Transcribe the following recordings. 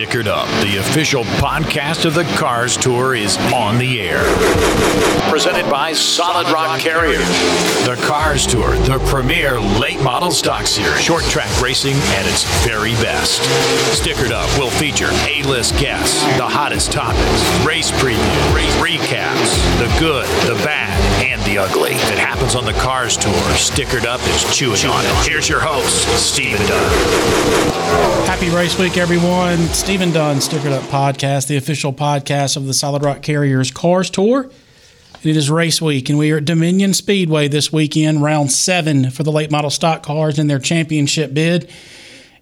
Stickered Up, the official podcast of the Cars Tour, is on the air. Presented by Solid Rock Carrier. The Cars Tour, the premier late model stock series, short track racing at its very best. Stickered Up will feature A list guests, the hottest topics, race previews, race recaps, the good, the bad, and the ugly. If it happens on the Cars Tour, Stickered Up is chewing on it. Here's your host, Stephen Dunn. Happy race week, everyone. Stephen Dunn, Stickered Up Podcast, the official podcast of the Solid Rock Carriers Cars Tour. It is race week, and we are at Dominion Speedway this weekend, round seven for the late model stock cars in their championship bid.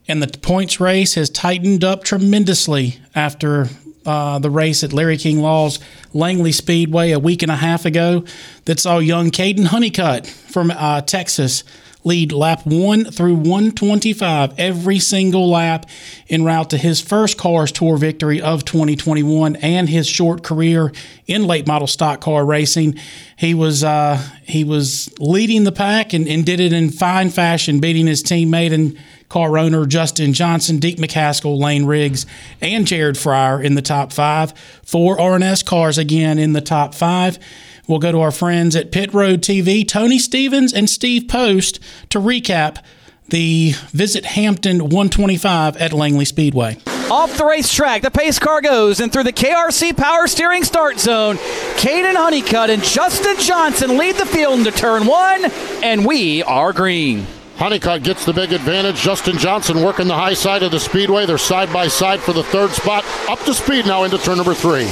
And the points race has tightened up tremendously after uh, the race at Larry King Law's Langley Speedway a week and a half ago that saw young Kaden Honeycutt from uh, Texas lead lap 1 through 125 every single lap en route to his first Cars Tour victory of 2021 and his short career in late model stock car racing. He was uh, he was leading the pack and, and did it in fine fashion, beating his teammate and car owner Justin Johnson, Deac McCaskill, Lane Riggs, and Jared Fryar in the top five. Four RNS cars again in the top five. We'll go to our friends at Pit Road TV, Tony Stevens and Steve Post, to recap the Visit Hampton 125 at Langley Speedway. Off the racetrack, the pace car goes, and through the KRC power steering start zone, Kaden Honeycutt and Justin Johnson lead the field into turn one, and we are green. Honeycutt gets the big advantage. Justin Johnson working the high side of the speedway. They're side by side for the third spot. Up to speed now into turn number three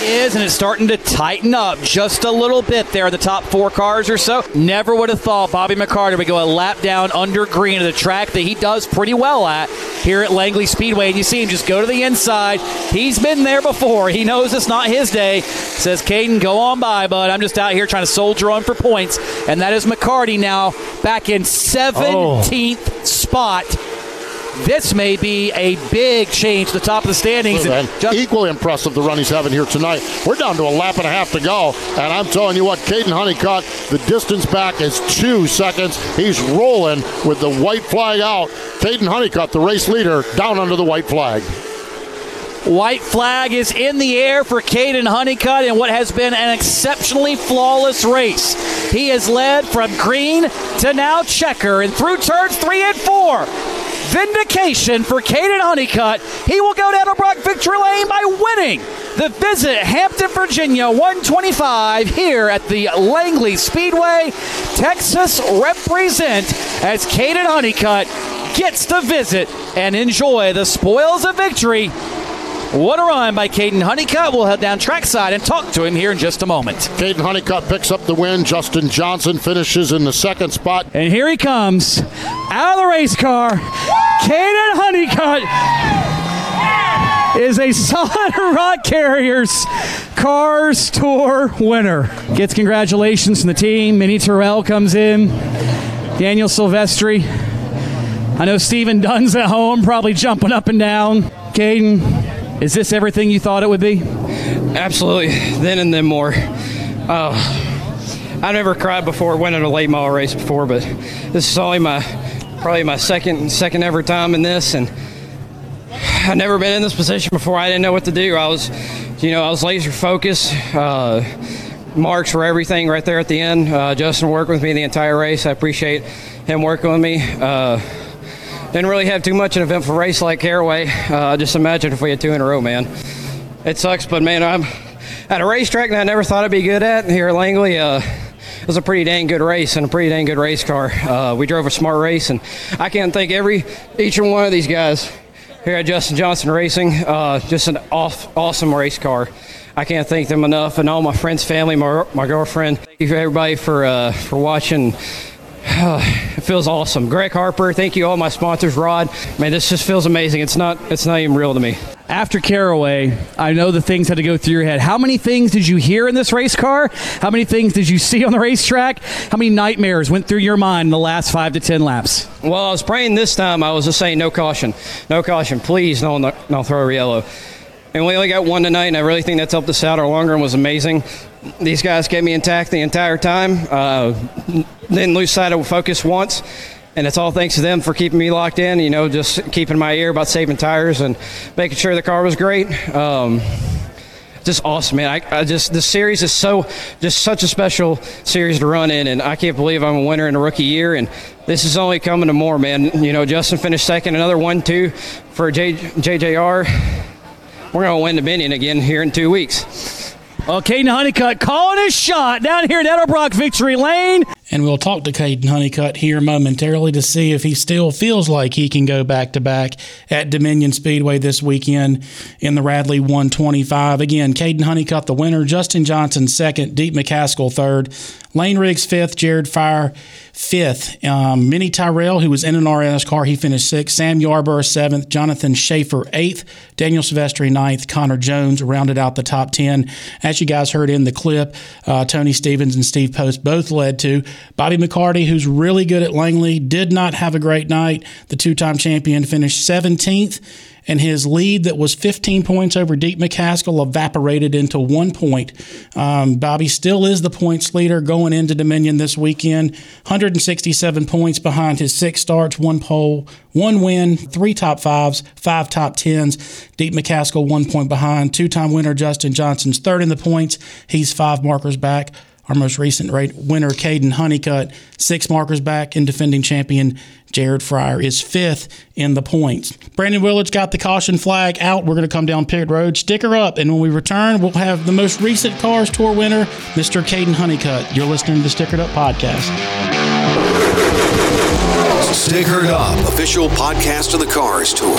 is, and it's starting to tighten up just a little bit there. The top four cars or so. Never would have thought Bobby McCarty would go a lap down under green at a track that he does pretty well at here at Langley Speedway. And you see him just go to the inside. He's been there before. He knows it's not his day. Says, Kaden, go on by, bud. I'm just out here trying to soldier on for points. And that is McCarty now back in 17th oh. spot this may be a big change to the top of the standings. Well, just- Equally impressive the run he's having here tonight. We're down to a lap and a half to go, and I'm telling you what, Kaden Honeycutt, the distance back is two seconds. He's rolling with the white flag out. Kaden Honeycutt, the race leader, down under the white flag. White flag is in the air for Kaden Honeycutt in what has been an exceptionally flawless race. He has led from green to now checker and through turns three and four vindication for Kaden Honeycutt. He will go down to Brock Victory Lane by winning the visit Hampton, Virginia 125 here at the Langley Speedway. Texas represent as Kaden Honeycutt gets to visit and enjoy the spoils of victory what a run by Kaden Honeycutt. We'll head down trackside and talk to him here in just a moment. Kaden Honeycutt picks up the win. Justin Johnson finishes in the second spot. And here he comes out of the race car. Kaden Honeycutt is a Solid Rock Carriers Cars Tour winner. Gets congratulations from the team. Mini Tyrrell comes in. Daniel Silvestri. I know Stephen Dunn's at home, probably jumping up and down. Kaden, is this everything you thought it would be? Absolutely. Then and then more. Uh, I've never cried before winning a late model race before, but this is only my probably my second second ever time in this, and I've never been in this position before. I didn't know what to do. I was, you know, I was laser focused. Uh, marks for everything right there at the end. Uh, Justin worked with me the entire race. I appreciate him working with me. Uh, didn't really have too much of an eventful race like Caraway. Uh, just imagine if we had two in a row, man. It sucks, but man, I'm at a racetrack that I never thought I'd be good at here at Langley. Uh, it was a pretty dang good race and a pretty dang good race car. Uh, we drove a smart race, and I can't thank every each and one of these guys here at Justin Johnson Racing. Uh, just an off, awesome race car. I can't thank them enough, and all my friends, family, my, my girlfriend. Thank you everybody for uh, for watching it feels awesome. Greg Harper, thank you all my sponsors. Rod, man, this just feels amazing. It's not it's not even real to me. After Caraway, I know the things had to go through your head. How many things did you hear in this race car? How many things did you see on the racetrack? How many nightmares went through your mind in the last five to ten laps? Well, I was praying this time. I was just saying, no caution, no caution, please, no, no, no throw a yellow. And we only got one tonight, and I really think that's helped us out. Our long run was amazing. These guys kept me intact the entire time. Uh, didn't lose sight of focus once. and it's all thanks to them for keeping me locked in. You know, just keeping my ear about saving tires and making sure the car was great. Um, just awesome, man. I, I, just the series is so just such a special series to run in, and I can't believe I'm a winner in a rookie year, and this is only coming to more, man. You know, Justin finished second, another one two for J, JJR. We're gonna win the Dominion again here in two weeks. Well, Kaden Honeycutt calling his shot down here at Edelbrock Victory Lane. And we'll talk to Kaden Honeycutt here momentarily to see if he still feels like he can go back to back at Dominion Speedway this weekend in the Radley 125. Again, Kaden Honeycutt, the winner, Justin Johnson, second, Deac McCaskill, third, Lane Riggs, fifth, Jared Fryar fifth. Um, Mini Tyrrell, who was in an RS car, he finished sixth. Sam Yarborough, seventh. Jonathan Schaefer, eighth. Daniel Silvestri, ninth. Connor Jones rounded out the top 10. As you guys heard in the clip, uh, Tony Stevens and Steve Post both led to. Bobby McCarty, who's really good at Langley, did not have a great night. The two time champion finished 17th and his lead that was 15 points over Deac McCaskill evaporated into one point. Um, Bobby still is the points leader going into Dominion this weekend. 167 points behind his six starts, one pole, one win, three top fives, five top tens. Deac McCaskill one point behind. Two-time winner Justin Johnson's third in the points. He's five markers back our most recent winner, Kaden Honeycutt, six markers back, and defending champion Jared Fryar is fifth in the points. Brandon Willits got the caution flag out. We're going to come down pit road. Sticker up, and when we return, we'll have the most recent Cars Tour winner, Mr. Kaden Honeycutt. You're listening to the Stickered Up podcast. Stickered Up, official podcast of the Cars Tour.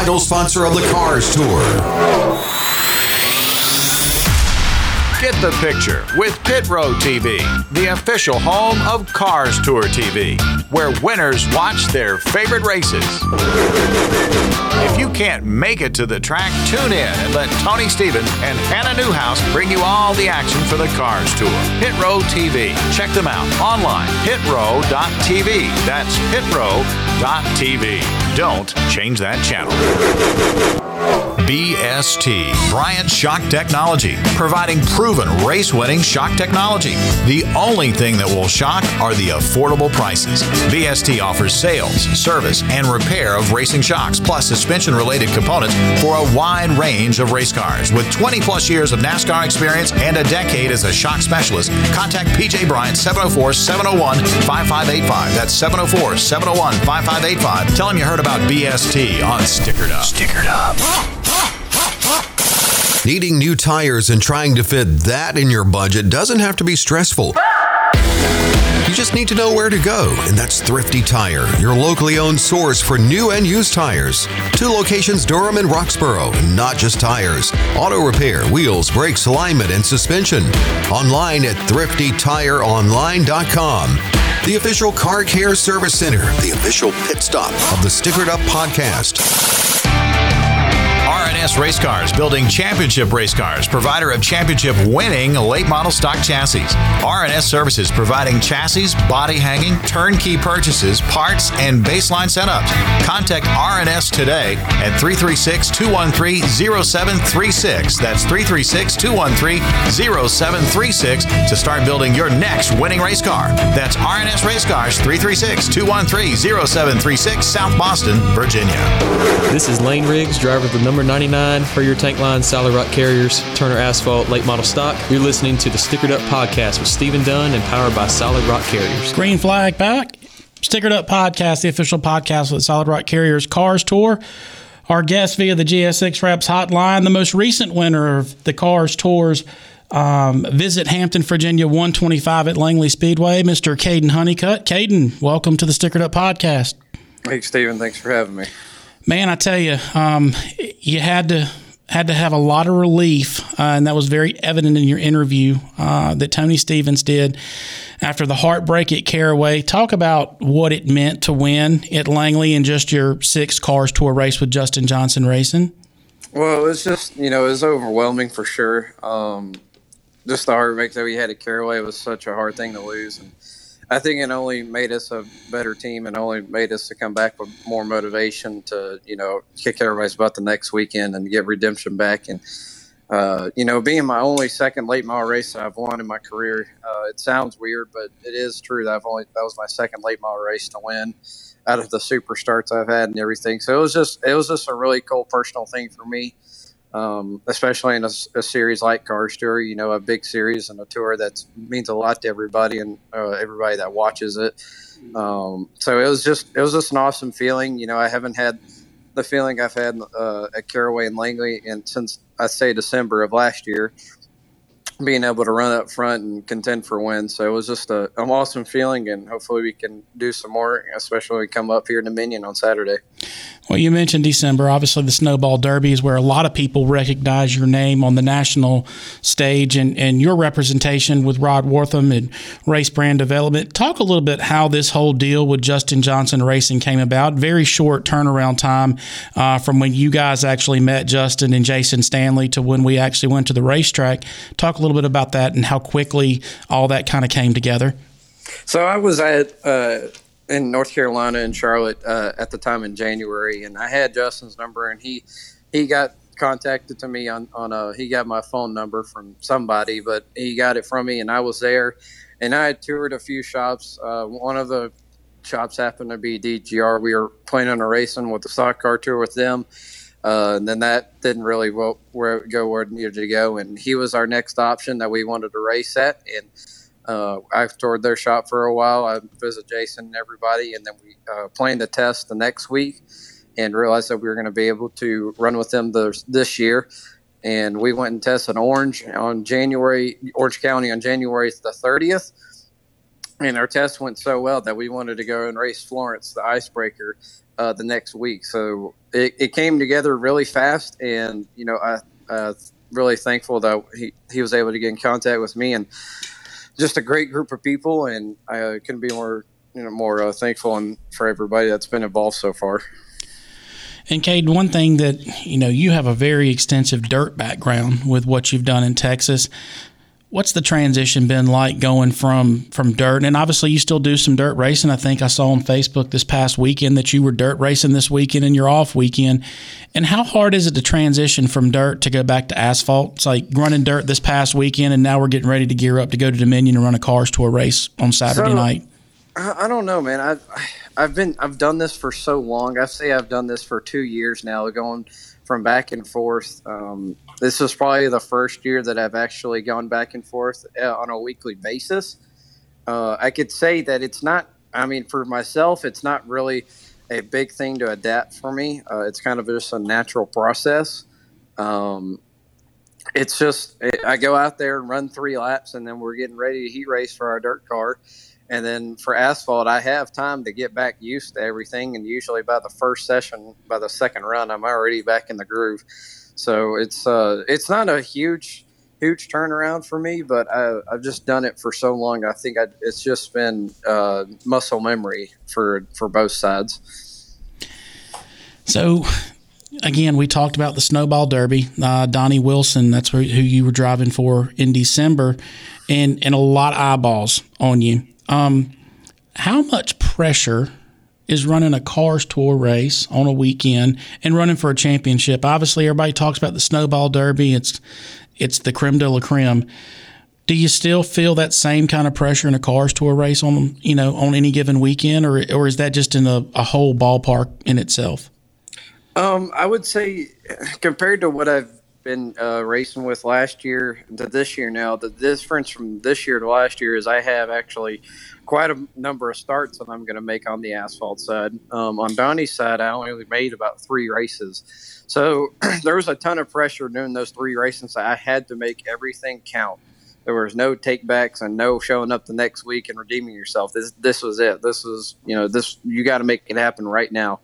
title sponsor of the Cars Tour. Get the picture with Pit Road TV, the official home of Cars Tour TV, where winners watch their favorite races. If you can't make it to the track, tune in and let Tony Stevens and Hannah Newhouse bring you all the action for the Cars Tour. Pit Road TV. Check them out online, pitrow.tv. That's pitrow.tv. Don't change that channel. BST, Bryant Shock Technology, providing proven race winning shock technology. The only thing that will shock are the affordable prices. BST offers sales, service, and repair of racing shocks, plus suspension related components for a wide range of race cars. With 20 plus years of NASCAR experience and a decade as a shock specialist, contact PJ Bryant 704 701 5585. That's 704 701 5585. Tell him you heard about BST on Stickered Up. Stickered Up. Needing new tires and trying to fit that in your budget doesn't have to be stressful. You just need to know where to go, and that's Thrifty Tire, your locally owned source for new and used tires. Two locations, Durham and Roxboro, and not just tires. Auto repair, wheels, brakes, alignment, and suspension. Online at thriftytireonline.com. The official car care service center, the official pit stop of the Stickered Up podcast. RNS Race Cars, building championship race cars, provider of championship winning late model stock chassis. RNS Services, providing chassis, body hanging, turnkey purchases, parts, and baseline setups. Contact RNS today at 336 213 0736. That's 336 213 0736 to start building your next winning race car. That's RNS Race Cars, 336 213 0736, South Boston, Virginia. This is Lane Riggs, driver of the number 99 for your tank line, Solid Rock Carriers, Turner Asphalt, late model stock. You're listening to the Stickered Up podcast with Stephen Dunn and powered by Solid Rock Carriers. Green flag back. Stickered Up podcast, the official podcast with Solid Rock Carriers Cars Tour. Our guest via the GSX Reps hotline, the most recent winner of the Cars Tours. Um, visit Hampton, Virginia 125 at Langley Speedway, Mr. Kaden Honeycutt. Kaden, welcome to the Stickered Up podcast. Hey, Stephen, thanks for having me man, I tell you, um, you had to had to have a lot of relief, uh, and that was very evident in your interview uh, that Tony Stevens did after the heartbreak at Caraway. Talk about what it meant to win at Langley in just your six cars tour race with Justin Johnson Racing. Well, it was just you know it was overwhelming for sure. Um, just the heartbreak that we had at Caraway was such a hard thing to lose, and I think it only made us a better team and only made us to come back with more motivation to you know kick everybody's butt the next weekend and get redemption back and. Uh, you know, being my only second late model race I've won in my career, uh, it sounds weird, but it is true that I've only that was my second late model race to win out of the super starts I've had and everything. So it was just it was just a really cool personal thing for me, um, especially in a, a, series like Cars Tour. You know, a big series and a tour that means a lot to everybody and uh, everybody that watches it. Um, so it was just it was just an awesome feeling. You know, I haven't had the feeling I've had uh, at Caraway and Langley and since I say December of last year being able to run up front and contend for wins. So it was just a, an awesome feeling, and hopefully we can do some more, especially when we come up here to Dominion on Saturday. Well, you mentioned December. Obviously, the Snowball Derby is where a lot of people recognize your name on the national stage and, and your representation with Rod Wortham and Race Brand Development. Talk a little bit how this whole deal with Justin Johnson Racing came about. Very short turnaround time uh, from when you guys actually met Justin and Jason Stanley to when we actually went to the racetrack. Talk a little bit about that and how quickly all that kind of came together. So I was at uh, in North Carolina and Charlotte uh, at the time in January, and I had Justin's number, and he he got contacted to me on on a he got my phone number from somebody, but he got it from me, and I was there, and I had toured a few shops. Uh, one of the shops happened to be DGR. We were planning on racing with the stock car tour with them. Uh, and then that didn't really go where, it needed to go. And he was our next option that we wanted to race at. And uh, I toured their shop for a while. I visited Jason and everybody, and then we uh, planned a test the next week and realized that we were going to be able to run with them the, this year. And we went and tested Orange on January, Orange County on January the 30th. And our test went so well that we wanted to go and race Florence, the icebreaker, uh, the next week. So it, it, came together really fast. And, you know, I, uh, really thankful that he, he was able to get in contact with me and just a great group of people, and I couldn't be more you know more uh, thankful and for everybody that's been involved so far. And Cade, one thing that you know, you have a very extensive dirt background with what you've done in Texas. What's the transition been like going from from dirt? And obviously, you still do some dirt racing. I think I saw on Facebook this past weekend that you were dirt racing this weekend and your off weekend. And how hard is it to transition from dirt to go back to asphalt? It's like running dirt this past weekend, and now we're getting ready to gear up to go to Dominion and run a cars tour race on Saturday so, night. I don't know, man. I've I've been I've done this for so long. I say I've done this for two years now, going from back and forth. Um, this is probably the first year that I've actually gone back and forth uh, on a weekly basis. Uh, I could say that it's not. I mean, for myself, it's not really a big thing to adapt for me. Uh, it's kind of just a natural process. Um, it's just it, I go out there and run three laps, and then we're getting ready to heat race for our dirt car and then for asphalt, I have time to get back used to everything. And usually by the first session, by the second run, I'm already back in the groove. So it's uh, it's not a huge huge turnaround for me, but I, have just done it for so long. I think I, it's just been uh, muscle memory for for both sides. So again, we talked about the Snowball Derby. Uh, Donnie Wilson, that's who you were driving for in December, and and a lot of eyeballs on you. Um, how much pressure is running a cars tour race on a weekend and running for a championship? Obviously, everybody talks about the Snowball Derby. It's it's the creme de la creme. Do you still feel that same kind of pressure in a cars tour race on you know on any given weekend, or or is that just in a, a whole ballpark in itself? Um, I would say compared to what I've been uh, racing with last year to this year now, the difference from this year to last year is I have actually quite a number of starts that I'm going to make on the asphalt side. Um, on Donnie's side, I only made about three races. So there was a ton of pressure doing those three races. I had to make everything count. There was no takebacks and no showing up the next week and redeeming yourself. This this was it. This was you know this you got to make it happen right now.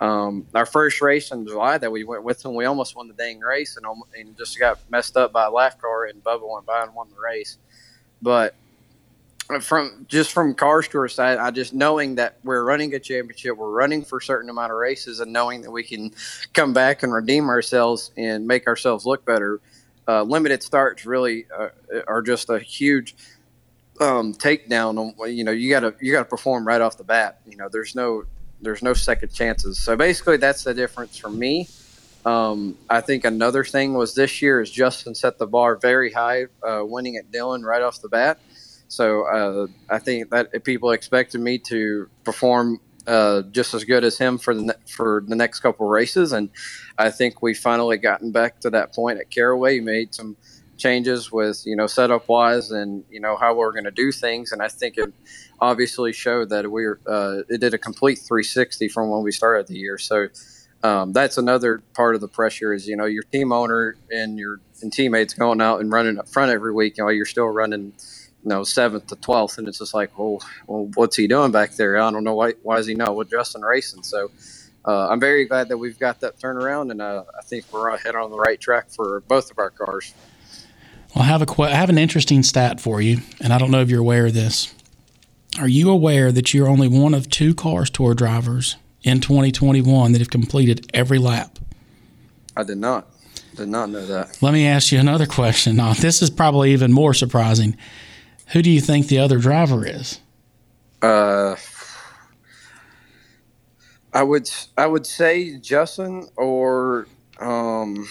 Um, our first race in July that we went with them, we almost won the dang race and, and just got messed up by a lap car, and Bubba went by and won the race. But from just from Cars Tour side, I just knowing that we're running a championship, we're running for a certain amount of races, and knowing that we can come back and redeem ourselves and make ourselves look better. Uh, limited starts really uh, are just a huge um, takedown. On you know, you got to you got to perform right off the bat. You know, there's no there's no second chances. So basically, that's the difference for me. Um, I think another thing was this year is Justin set the bar very high, uh, winning at Dillon right off the bat. So uh, I think that people expected me to perform uh, just as good as him for the ne- for the next couple races, and I think we finally gotten back to that point at Caraway. He made some changes with you know setup wise and you know how we're going to do things, and I think it obviously showed that we uh, it did a complete 360 from when we started the year. So um, that's another part of the pressure is you know your team owner and your and teammates going out and running up front every week while you're still running you know seventh to twelfth and it's just like well, well what's he doing back there I don't know why why is he not with Justin racing so uh, I'm very glad that we've got that turnaround and uh, I think we're ahead on the right track for both of our cars. Well, I have a I have an interesting stat for you, and I don't know if you're aware of this. Are you aware that you're only one of two cars tour drivers in 2021 that have completed every lap? I did not. Did not know that. Let me ask you another question. Now, this is probably even more surprising. Who do you think the other driver is? Uh, I would I would say Justin or um,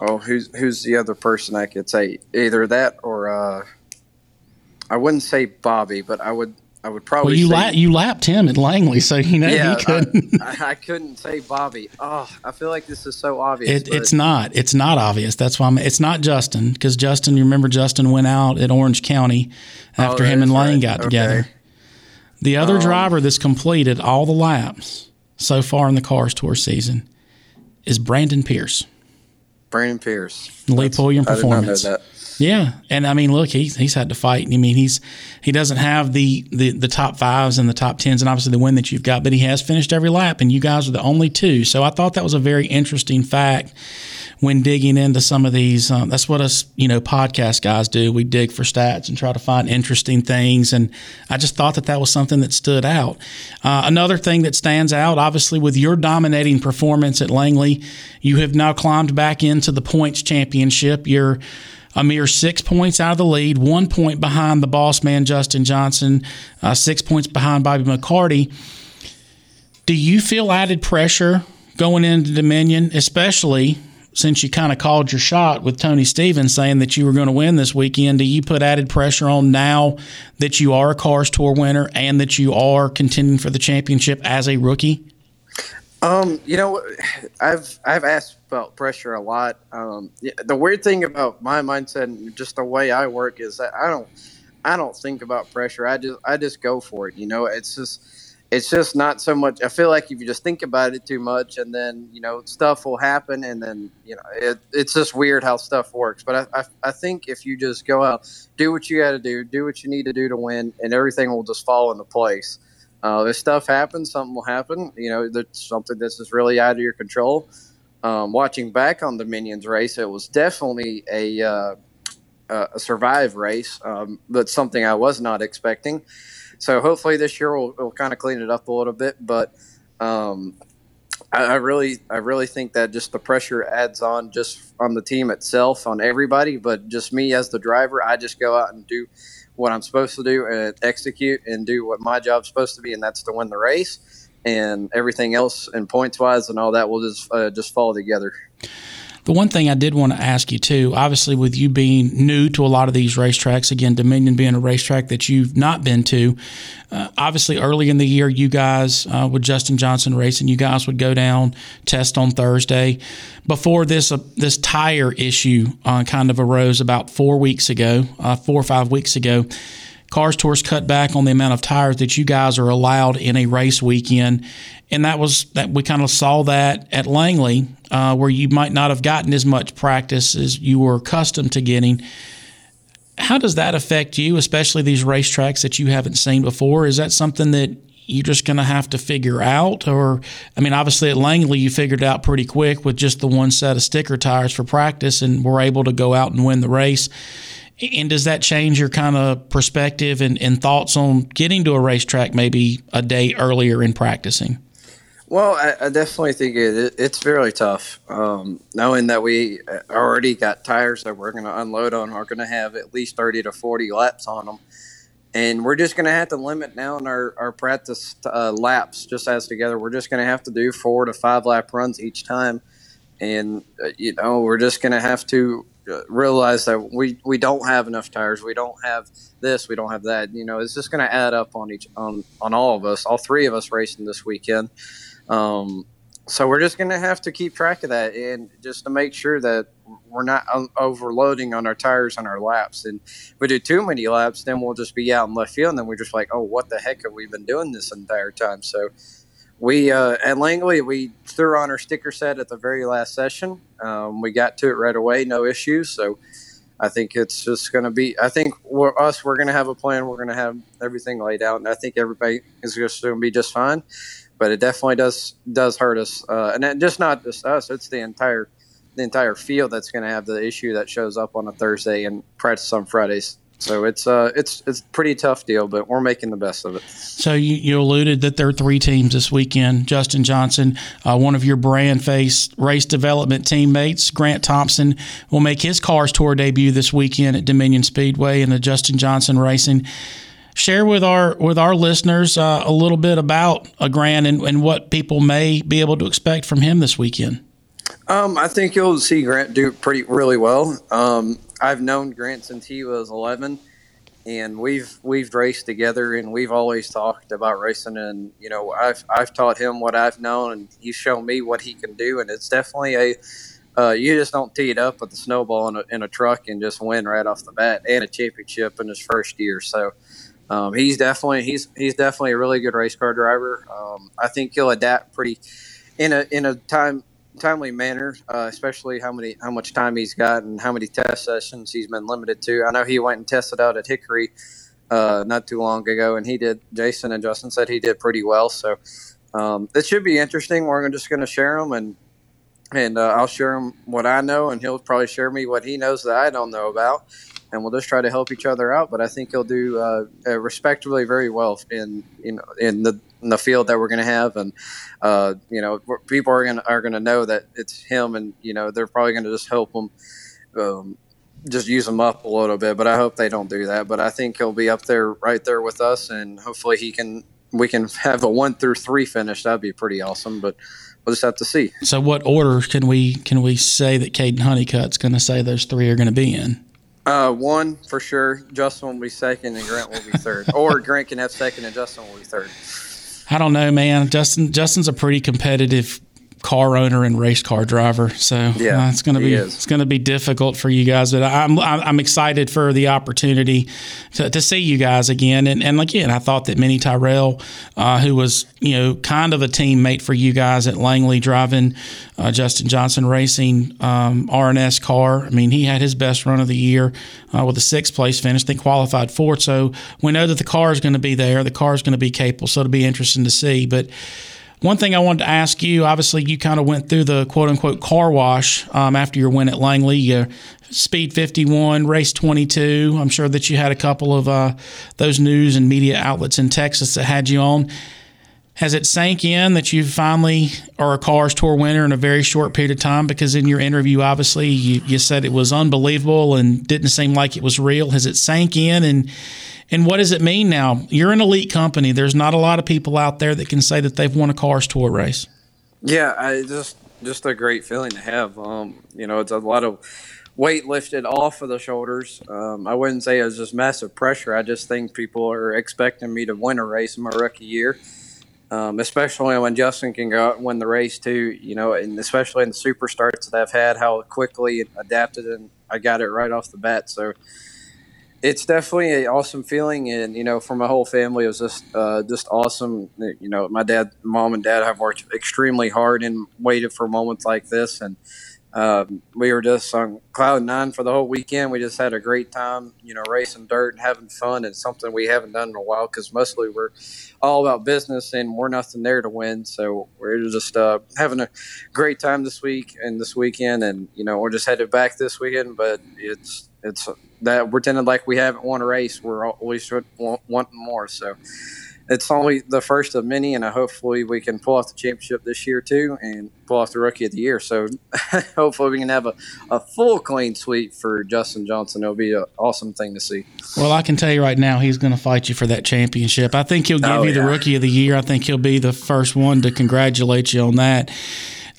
oh who's who's the other person I could say either that or uh, I wouldn't say Bobby, but I would I would probably. Well, you say, la- you lapped him at Langley, so you know yeah, he couldn't. I, I, couldn't say Bobby. Oh, I feel like this is so obvious. It, it's not. It's not obvious. That's why I'm, it's not Justin because Justin. You remember Justin went out at Orange County after Oh, him and Lane right. got Okay. together. The other Um, driver that's completed all the laps so far in the Cars Tour season is Brandon Pierce, Brandon Pierce. Lee That's- Pulliam I did not know Performance. Yeah, and I mean, look, he's he's had to fight. I mean, he's he doesn't have the, the the top fives and the top tens, and obviously the win that you've got, but he has finished every lap, and you guys are the only two. So I thought that was a very interesting fact when digging into some of these. Um, that's what us you know podcast guys do. We dig for stats and try to find interesting things, and I just thought that that was something that stood out. Uh, another thing that stands out, obviously, with your dominating performance at Langley, you have now climbed back into the points championship. You're a mere six points out of the lead, one point behind the boss man, Justin Johnson, uh, six points behind Bobby McCarty. Do you feel added pressure going into Dominion, especially since you kind of called your shot with Tony Stevens saying that you were going to win this weekend? Do you put added pressure on now that you are a Cars Tour winner and that you are contending for the championship as a rookie? Um, you know, I've I've asked about pressure a lot. Um, the weird thing about my mindset and just the way I work is that I don't I don't think about pressure. I just I just go for it. You know, it's just it's just not so much. I feel like if you just think about it too much, and then you know stuff will happen, and then you know it, it's just weird how stuff works. But I, I I think if you just go out, do what you got to do, do what you need to do to win, and everything will just fall into place. Uh, if stuff happens, something will happen. You know, that's something that's just really out of your control. Um, watching back on the Minions race, it was definitely a uh, a survive race, um, but something I was not expecting. So hopefully this year we'll, we'll kind of clean it up a little bit. But um, I, I really, I really think that just the pressure adds on just on the team itself, on everybody, but just me as the driver, I just go out and do what I'm supposed to do and execute and do what my job's supposed to be, and that's to win the race. And everything else, and points wise, and all that will just uh, just fall together. The one thing I did want to ask you too, obviously, with you being new to a lot of these racetracks, again, Dominion being a racetrack that you've not been to, uh, obviously, early in the year, you guys uh, with Justin Johnson racing, you guys would go down test on Thursday. Before this, uh, this tire issue uh, kind of arose about four weeks ago, uh, four or five weeks ago. Cars Tours cut back on the amount of tires that you guys are allowed in a race weekend, and that was that we kind of saw that at Langley, uh, where you might not have gotten as much practice as you were accustomed to getting. How does that affect you, especially these racetracks that you haven't seen before? Is that something that you're just going to have to figure out, or I mean, obviously at Langley you figured out pretty quick with just the one set of sticker tires for practice, and were able to go out and win the race And does that change your kind of perspective and, and thoughts on getting to a racetrack maybe a day earlier in practicing? Well, I, I definitely think it, it's fairly tough. Um, knowing that we already got tires that we're going to unload on are going to have at least 30 to 40 laps on them. And we're just going to have to limit down our, our practice uh, laps just as together. We're just going to have to do four to five lap runs each time. And, uh, you know, we're just going to have to uh, realize that we, we don't have enough tires. We don't have this. We don't have that. You know, it's just going to add up on each on, on all of us, all three of us racing this weekend. Um, so we're just going to have to keep track of that and just to make sure that we're not overloading on our tires on our laps. And if we do too many laps, then we'll just be out in left field, and then we're just like, oh, what the heck have we been doing this entire time? So we uh, at Langley we threw on our sticker set at the very last session. Um, we got to it right away, no issues. So I think it's just going to be. I think we're, us we're going to have a plan. We're going to have everything laid out, and I think everybody is just going to be just fine but it definitely does does hurt us, uh, and just not just us; it's the entire the entire field that's going to have the issue that shows up on a Thursday and practice on Fridays. So it's uh it's it's a pretty tough deal, but we're making the best of it. So you, you alluded that there are three teams this weekend. Justin Johnson, uh, one of your brand face race development teammates, Grant Thompson, will make his Cars Tour debut this weekend at Dominion Speedway in the Justin Johnson Racing share with our with our listeners uh, a little bit about a Grant and, and what people may be able to expect from him this weekend. Um, I think you'll see Grant do pretty really well. Um, I've known Grant since he was 11, and we've we've raced together, and we've always talked about racing. And you know, I've I've taught him what I've known, and he's shown me what he can do. And it's definitely a uh, you just don't tee it up with a snowball in a, in a truck and just win right off the bat and a championship in his first year. So um, he's definitely he's he's definitely a really good race car driver. Um, I think he'll adapt pretty in a in a time timely manner, uh, especially how many how much time he's got and how many test sessions he's been limited to. I know he went and tested out at Hickory uh, not too long ago, and he did. Jason and Justin said he did pretty well. So um, it should be interesting. We're just going to share them and. And uh, I'll share him what I know, and he'll probably share me what he knows that I don't know about and we'll just try to help each other out. But I think he'll do uh, respectively very well in know in the in the field that we're going to have, and uh, you know people are going are going to know that it's him, and you know they're probably going to just help him. Um, just use him up a little bit, but I hope they don't do that. But I think he'll be up there, right there with us, and hopefully he can. We can have a one through three finish. That'd be pretty awesome. But we'll just have to see. So, what order can we can we say that Kaden Honeycutt's going to say those three are going to be in? Uh, one for sure. Justin will be second, and Grant will be third. or Grant can have second, and Justin will be third. I don't know, man. Justin Justin's a pretty competitive car owner and race car driver. So yeah, uh, it's going to be it's going to be difficult for you guys. But I'm I'm excited for the opportunity to, to see you guys again. And and again, I thought that Mini Tyrrell, uh, who was you know kind of a teammate for you guys at Langley driving uh, Justin Johnson Racing um, R&S car. I mean, he had his best run of the year uh, with a sixth place finish. They qualified fourth. So we know that the car is going to be there. The car is going to be capable. So it'll be interesting to see. But one thing I wanted to ask you obviously, you kind of went through the quote unquote car wash um, after your win at Langley. You speed 51, race 22. I'm sure that you had a couple of uh, those news and media outlets in Texas that had you on. Has it sank in that you finally are a Cars Tour winner in a very short period of time? Because in your interview, obviously, you, you said it was unbelievable and didn't seem like it was real. Has it sank in and and what does it mean now? You're an elite company. There's not a lot of people out there that can say that they've won a Cars Tour race. Yeah, I just just a great feeling to have. Um, you know, it's a lot of weight lifted off of the shoulders. Um, I wouldn't say it was just massive pressure. I just think people are expecting me to win a race in my rookie year. Um, especially when Justin can go out and win the race too, you know, and especially in the super starts that I've had, how quickly adapted and I got it right off the bat. So it's definitely an awesome feeling, and you know, for my whole family, it was just uh, just awesome. You know, my dad, mom, and dad have worked extremely hard and waited for moments like this, and um, we were just on cloud nine for the whole weekend. We just had a great time, you know, racing dirt and having fun. and something we haven't done in a while because mostly we're all about business and we're nothing there to win. So we're just uh, having a great time this week and this weekend, and you know, we're just headed back this weekend. But it's it's that pretending like we haven't won a race. We're always wanting more. So it's only the first of many, and hopefully we can pull off the championship this year too, and pull off the rookie of the year. So hopefully we can have a, a full clean sweep for Justin Johnson. It'll be an awesome thing to see. Well, I can tell you right now, he's going to fight you for that championship. I think he'll give oh, you the rookie of the year. I think he'll be the first one to congratulate you on that.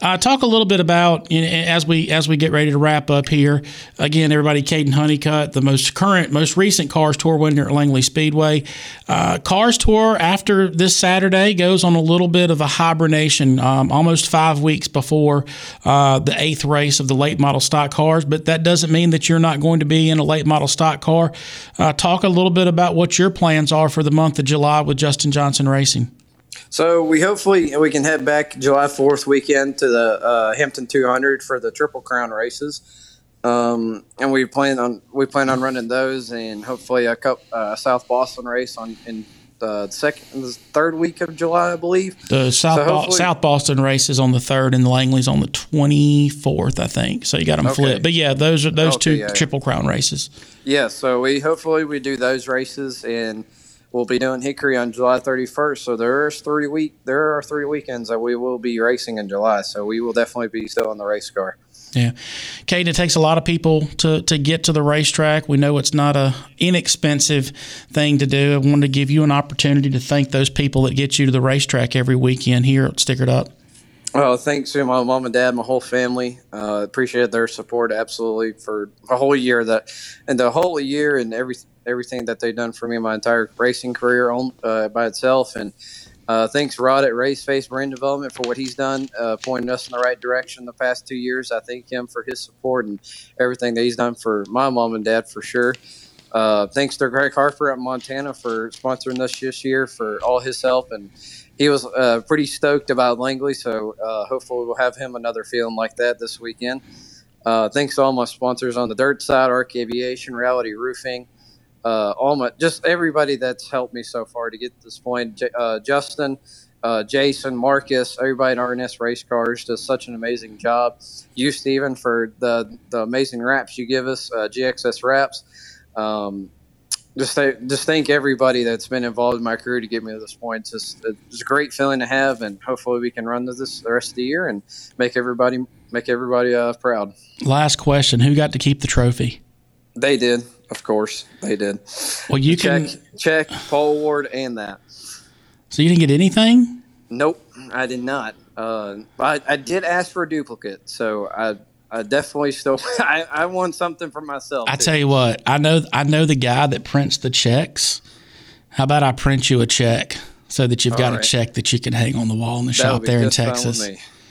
Uh, talk a little bit about as we as we get ready to wrap up here. Again, everybody, Kaden Honeycutt, the most current, most recent Cars Tour winner at Langley Speedway. Uh, Cars Tour after this Saturday goes on a little bit of a hibernation, um, almost five weeks before uh, the eighth race of the late model stock cars. But that doesn't mean that you're not going to be in a late model stock car. Uh, talk a little bit about what your plans are for the month of July with Justin Johnson Racing. So we hopefully we can head back July Fourth weekend to the uh, Hampton 200 for the Triple Crown races, um, and we plan on we plan on running those and hopefully a cup uh, South Boston race on in the second the third week of July, I believe. The South so Bo- South Boston race is on the third, and the Langley's on the 24th, I think. So you got them okay. flipped. But yeah, those are those okay, two yeah, Triple Crown races. Yeah, so we hopefully we do those races and we'll be doing Hickory on July 31st. So there's three week there are three weekends that we will be racing in July. So we will definitely be still in the race car. Yeah, Kaden, it takes a lot of people to, to get to the racetrack. We know it's not a inexpensive thing to do. I wanted to give you an opportunity to thank those people that get you to the racetrack every weekend here at Stickered Up. Well, thanks to my mom and dad, my whole family. Uh, appreciate their support absolutely for a whole year that, and the whole year and every everything that they've done for me my entire racing career on uh, by itself. And uh, thanks Rod at Race Face Brand Development for what he's done, uh, pointing us in the right direction the past two years. I thank him for his support and everything that he's done for my mom and dad for sure. Uh, thanks to Greg Harper at Montana for sponsoring us this year for all his help and he was uh, pretty stoked about Langley, so uh, hopefully we'll have him another feeling like that this weekend. Uh, thanks to all my sponsors on the dirt side, Arc Aviation, Reality Roofing, uh, all my just everybody that's helped me so far to get to this point. J- uh, Justin, uh, Jason, Marcus, everybody at RNS Race Cars does such an amazing job. You, Stephen, for the the amazing wraps you give us, GXS wraps. Um, just th- just thank everybody that's been involved in my career to get me to this point. It's just it's a great feeling to have, and hopefully we can run this the rest of the year and make everybody make everybody uh, proud. Last question: Who got to keep the trophy? They did, of course, they did. Well, you check, can check Paul Ward and that. So you didn't get anything? Nope, I did not. Uh, I, I did ask for a duplicate, so I I definitely still I, I want something for myself. I too. tell you what, I know I know the guy that prints the checks. How about I print you a check so that you've All got right. a check that you can hang on the wall in the That'll shop there in Texas.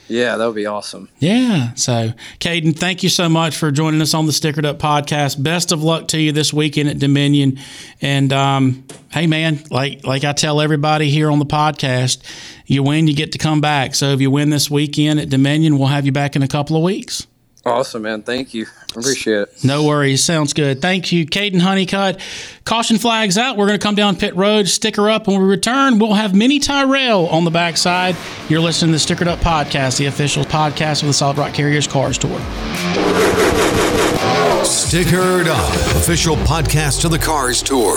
Yeah, that would be awesome. Yeah. So, Kaden, thank you so much for joining us on the Stickered Up podcast. Best of luck to you this weekend at Dominion. And um, hey, man, like like I tell everybody here on the podcast, you win, you get to come back. So if you win this weekend at Dominion, we'll have you back in a couple of weeks. Awesome, man. Thank you. Appreciate it. No worries. Sounds good. Thank you, Kaden Honeycutt. Caution flags out. We're going to come down pit road, sticker up. When we return, we'll have Mini Tyrrell on the backside. You're listening to the Stickered Up Podcast, the official podcast of the Solid Rock Carriers Cars Tour. Stickered Up, official podcast of the Cars Tour.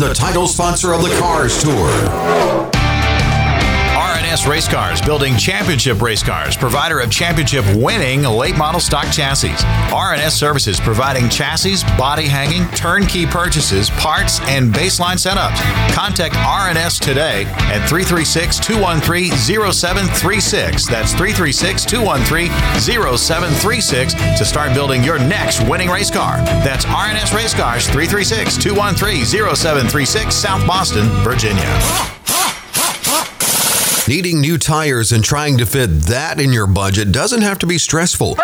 the title sponsor of the Cars Tour. RNS Race Cars, building championship race cars, provider of championship winning late model stock chassis. RNS Services providing chassis, body hanging, turnkey purchases, parts, and baseline setups. Contact RNS today at 336 213 0736. That's 336 213 0736 to start building your next winning race car. That's RNS Race Cars 336 213 0736, South Boston, Virginia. Needing new tires and trying to fit that in your budget doesn't have to be stressful.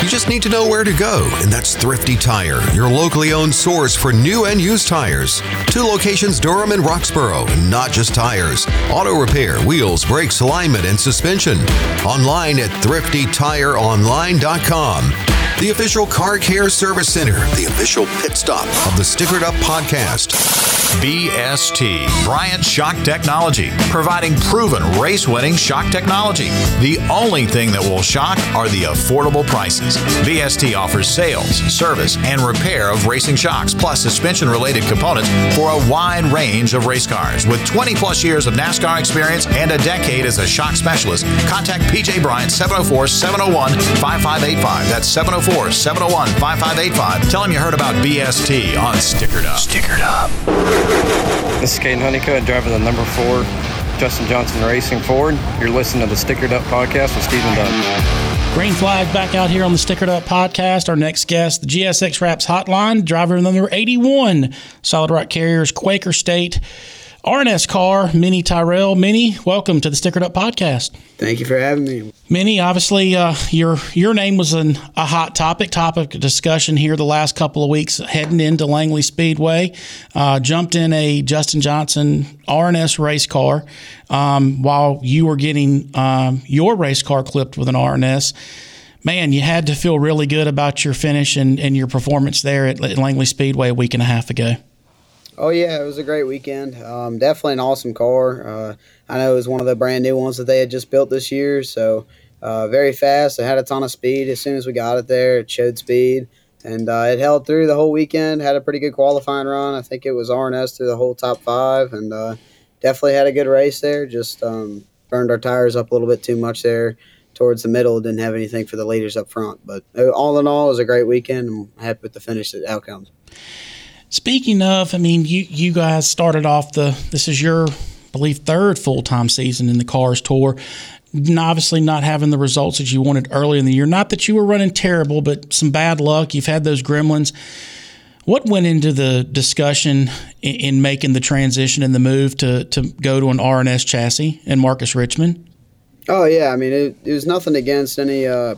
You just need to know where to go, and that's Thrifty Tire, your locally owned source for new and used tires. Two locations Durham and Roxboro, and not just tires. Auto repair, wheels, brakes, alignment, and suspension. Online at thriftytireonline.com. The official car care service center, the official pit stop of the Stickered Up podcast. BST, Bryant Shock Technology, providing proven race winning shock technology. The only thing that will shock are the affordable prices. BST offers sales, service, and repair of racing shocks, plus suspension related components for a wide range of race cars. With 20 plus years of NASCAR experience and a decade as a shock specialist, contact PJ Bryant 704 701 5585. That's 704 701 5585. Tell him you heard about BST on Stickered Up. Stickered Up. This is Kaden Honeycutt, driving the number four Justin Johnson Racing Ford. You're listening to the Stickered Up podcast with Stephen Dunn. Green flag back out here on the Stickered Up podcast. Our next guest, the GSX Wraps Hotline, driver of the number 81, Solid Rock Carriers, Quaker State. RNS car, Mini Tyrrell. Mini, welcome to the Stickered Up podcast. Thank you for having me. Mini, obviously, uh, your your name was an, a hot topic, topic of discussion here the last couple of weeks, heading into Langley Speedway. Uh, jumped in a Justin Johnson RNS race car um, while you were getting um, your race car clipped with an RNS. Man, you had to feel really good about your finish and, and your performance there at Langley Speedway a week and a half ago. Oh yeah, it was a great weekend. Um, definitely an awesome car. Uh, I know it was one of the brand new ones that they had just built this year. So uh, very fast. It had a ton of speed. As soon as we got it there, it showed speed, and uh, it held through the whole weekend. Had a pretty good qualifying run. I think it was RNS through the whole top five, and uh, definitely had a good race there. Just um, burned our tires up a little bit too much there towards the middle. Didn't have anything for the leaders up front, but uh, all in all, it was a great weekend. I'm happy with the finish outcomes. Speaking of, I mean, you you guys started off the this is your I believe third full time season in the Cars Tour. And obviously, not having the results that you wanted early in the year. Not that you were running terrible, but some bad luck. You've had those gremlins. What went into the discussion in, in making the transition and the move to to go to an RNS chassis and Marcus Richmond? Oh yeah, I mean it, it was nothing against any uh,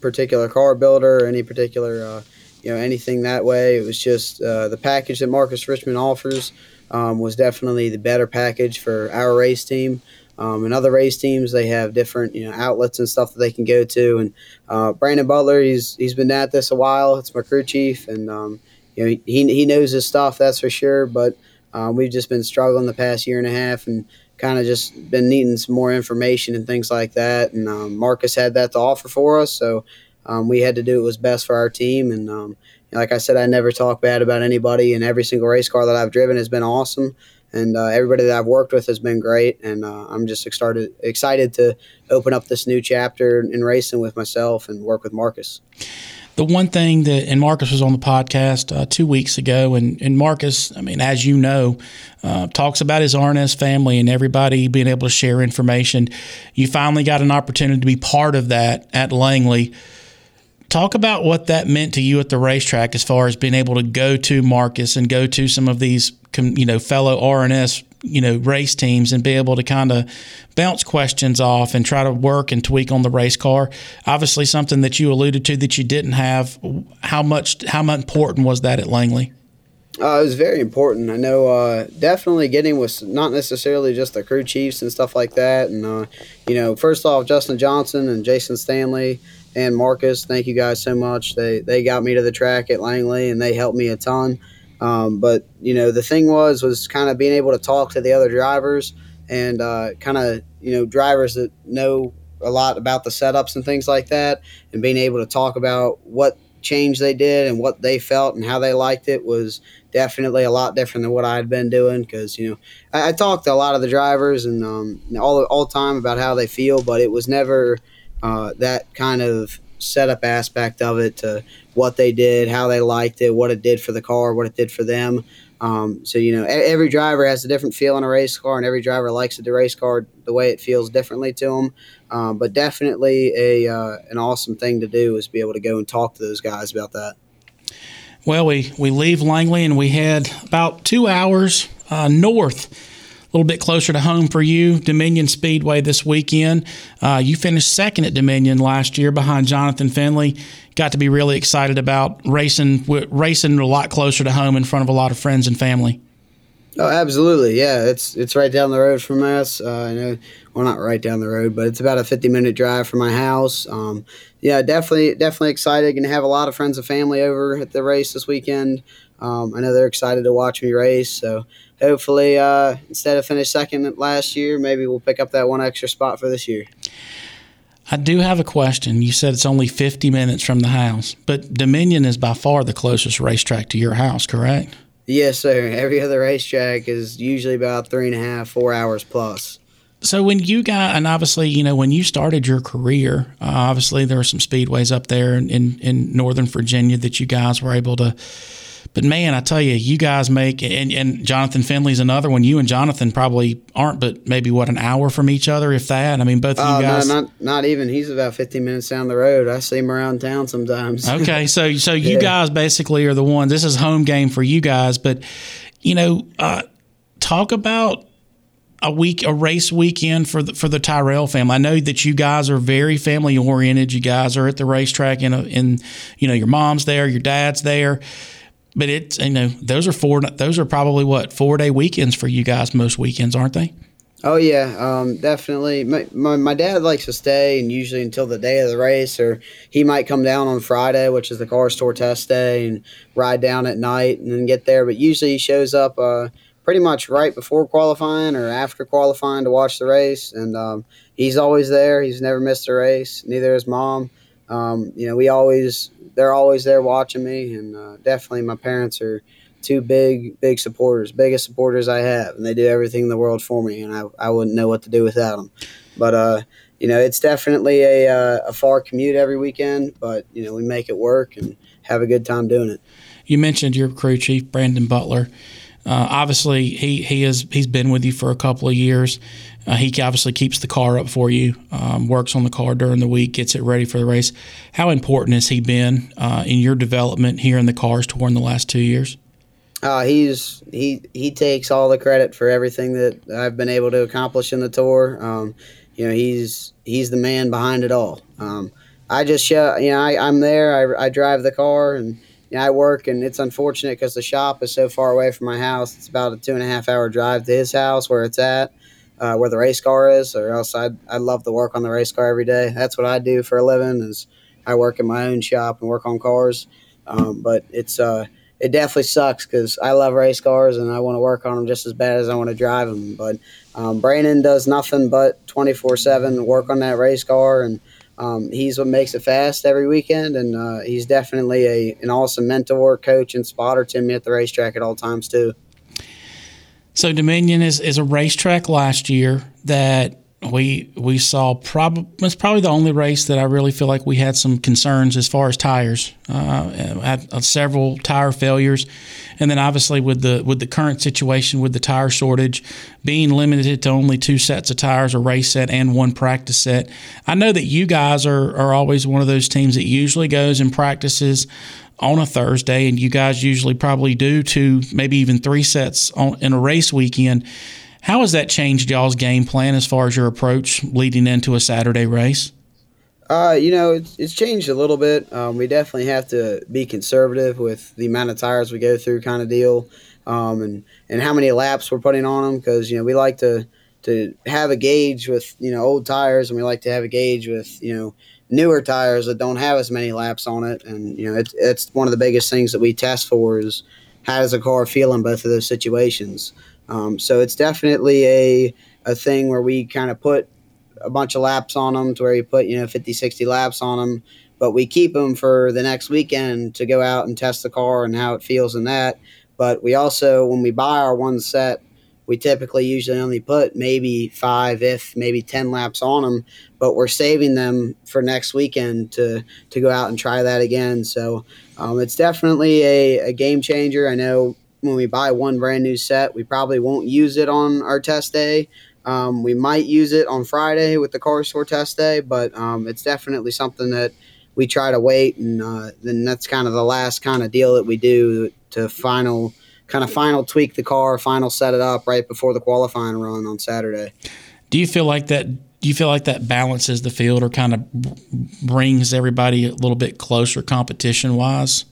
particular car builder or any particular. Uh, you know anything that way. It was just uh, the package that Marcus Richmond offers um, was definitely the better package for our race team. Um, and other race teams, they have different you know outlets and stuff that they can go to. And uh, Brandon Butler, he's he's been at this a while. It's my crew chief, and um, you know he he knows his stuff, that's for sure. But um, we've just been struggling the past year and a half, and kind of just been needing some more information and things like that. And um, Marcus had that to offer for us, so um, we had to do what was best for our team. And um, like I said, I never talk bad about anybody, and every single race car that I've driven has been awesome. And uh, everybody that I've worked with has been great, and uh, I'm just started, excited to open up this new chapter in racing with myself and work with Marcus. The one thing that, and Marcus was on the podcast uh, two weeks ago, and, and Marcus, I mean, as you know, uh, talks about his RNS family and everybody being able to share information. You finally got an opportunity to be part of that at Langley talk about what that meant to you at the racetrack as far as being able to go to Marcus and go to some of these you know fellow RNS you know race teams and be able to kind of bounce questions off and try to work and tweak on the race car obviously something that you alluded to that you didn't have how much how important was that at Langley uh, it was very important. I know uh, definitely getting with not necessarily just the crew chiefs and stuff like that. And, uh, you know, first off, Justin Johnson and Jason Stanley, and Marcus. Thank you guys so much. They they got me to the track at Langley and they helped me a ton. Um, but you know the thing was was kind of being able to talk to the other drivers and uh, kind of you know drivers that know a lot about the setups and things like that, and being able to talk about what change they did and what they felt and how they liked it was definitely a lot different than what I had been doing. Because you know, I, I, talked to a lot of the drivers and um, all all the time about how they feel, but it was never uh, that kind of setup aspect of it to what they did, how they liked it, what it did for the car, what it did for them. Um, so you know, every driver has a different feel in a race car, and every driver likes the race car the way it feels differently to them. Um, but definitely a uh, an awesome thing to do is be able to go and talk to those guys about that. Well, we we leave Langley and we head about two hours uh, north little bit closer to home for you, Dominion Speedway this weekend. Uh, you finished second at Dominion last year behind Jonathan Finley. Got to be really excited about racing, racing a lot closer to home in front of a lot of friends and family. Oh, absolutely. Yeah, it's it's right down the road from us. Uh, I know, well, not right down the road, but it's about a 50 minute drive from my house. Um, yeah, definitely, definitely excited. Going to have a lot of friends and family over at the race this weekend. Um, I know they're excited to watch me race. So hopefully, uh, instead of finish second last year, maybe we'll pick up that one extra spot for this year. I do have a question. You said it's only 50 minutes from the house, but Dominion is by far the closest racetrack to your house, correct? Yes, sir. Every other racetrack is usually about three and a half, four hours plus. So when you got, and obviously, you know, when you started your career, uh, obviously there were some speedways up there in, in, in Northern Virginia that you guys were able to but man, I tell you, you guys make and, and Jonathan Finley's another one. You and Jonathan probably aren't, but maybe what an hour from each other, if that. I mean, both of you oh, guys. No, not not even. He's about fifteen minutes down the road. I see him around town sometimes. okay, so so you yeah. guys basically are the ones. This is home game for you guys, but you know, uh, talk about a week a race weekend for the for the Tyrrell family. I know that you guys are very family oriented. You guys are at the racetrack and in you know your mom's there, your dad's there but it's you know those are four those are probably what four day weekends for you guys most weekends aren't they? Oh yeah um, definitely. My, my, my, dad likes to stay and usually until the day of the race or he might come down on friday which is the Cars Tour test day and ride down at night and then get there. But usually he shows up uh, pretty much right before qualifying or after qualifying to watch the race. And um, he's always there. He's never missed a race. Neither is mom um, you know we always they're always there watching me, and uh, definitely my parents are two big big supporters, biggest supporters I have, and they do everything in the world for me, and I, I wouldn't know what to do without them. But uh, you know, it's definitely a uh, a far commute every weekend, but you know we make it work and have a good time doing it. You mentioned your crew chief, Brandon Butler. Uh, obviously, he he has he's been with you for a couple of years. Uh, he obviously keeps the car up for you, um, works on the car during the week, gets it ready for the race. How important has he been uh, in your development here in the Cars Tour in the last two years? Uh, he's he he takes all the credit for everything that I've been able to accomplish in the tour. Um, you know, he's he's the man behind it all. Um, I just show, you know, I, am there. I, I drive the car and you know, I work, and it's unfortunate because the shop is so far away from my house. It's about a two and a half hour drive to his house where it's at uh, where the race car is, or else I'd, I'd love to work on the race car every day. That's what I do for a living is I work in my own shop and work on cars. Um, but it's uh, it definitely sucks because I love race cars and I want to work on them just as bad as I want to drive them. But um, Brandon does nothing but 24 7 work on that race car, and um, he's what makes it fast every weekend. And uh, he's definitely a, an awesome mentor, coach, and spotter to me at the racetrack at all times, too. So Dominion is, is a racetrack last year that we we saw probably it's probably the only race that I really feel like we had some concerns as far as tires. Uh, had uh, several tire failures, and then obviously with the with the current situation with the tire shortage, being limited to only two sets of tires, a race set and one practice set. I know that you guys are are always one of those teams that usually goes and practices on a Thursday, and you guys usually probably do two, maybe even three sets on, in a race weekend. How has that changed y'all's game plan as far as your approach leading into a Saturday race? Uh, you know, it's, it's changed a little bit. Um, we definitely have to be conservative with the amount of tires we go through, kind of deal, um, and and how many laps we're putting on them because you know we like to to have a gauge with you know old tires, and we like to have a gauge with you know newer tires that don't have as many laps on it. And you know, it's it's one of the biggest things that we test for is how does a car feel in both of those situations. Um, so it's definitely a a thing where we kind of put a bunch of laps on them to where you put you know 50 60 laps on them but we keep them for the next weekend to go out and test the car and how it feels in that. But we also, when we buy our one set, we typically usually only put maybe five, if maybe 10 laps on them, but we're saving them for next weekend to, to go out and try that again. So um, it's definitely a, a game changer. I know when we buy one brand new set, we probably won't use it on our test day. Um, we might use it on Friday with the Cars Tour test day, but um, it's definitely something that we try to wait, and uh, then that's kind of the last kind of deal that we do to final kind of final tweak the car, final set it up right before the qualifying run on Saturday. Do you feel like that? Do you feel like that balances the field, or kind of brings everybody a little bit closer competition wise?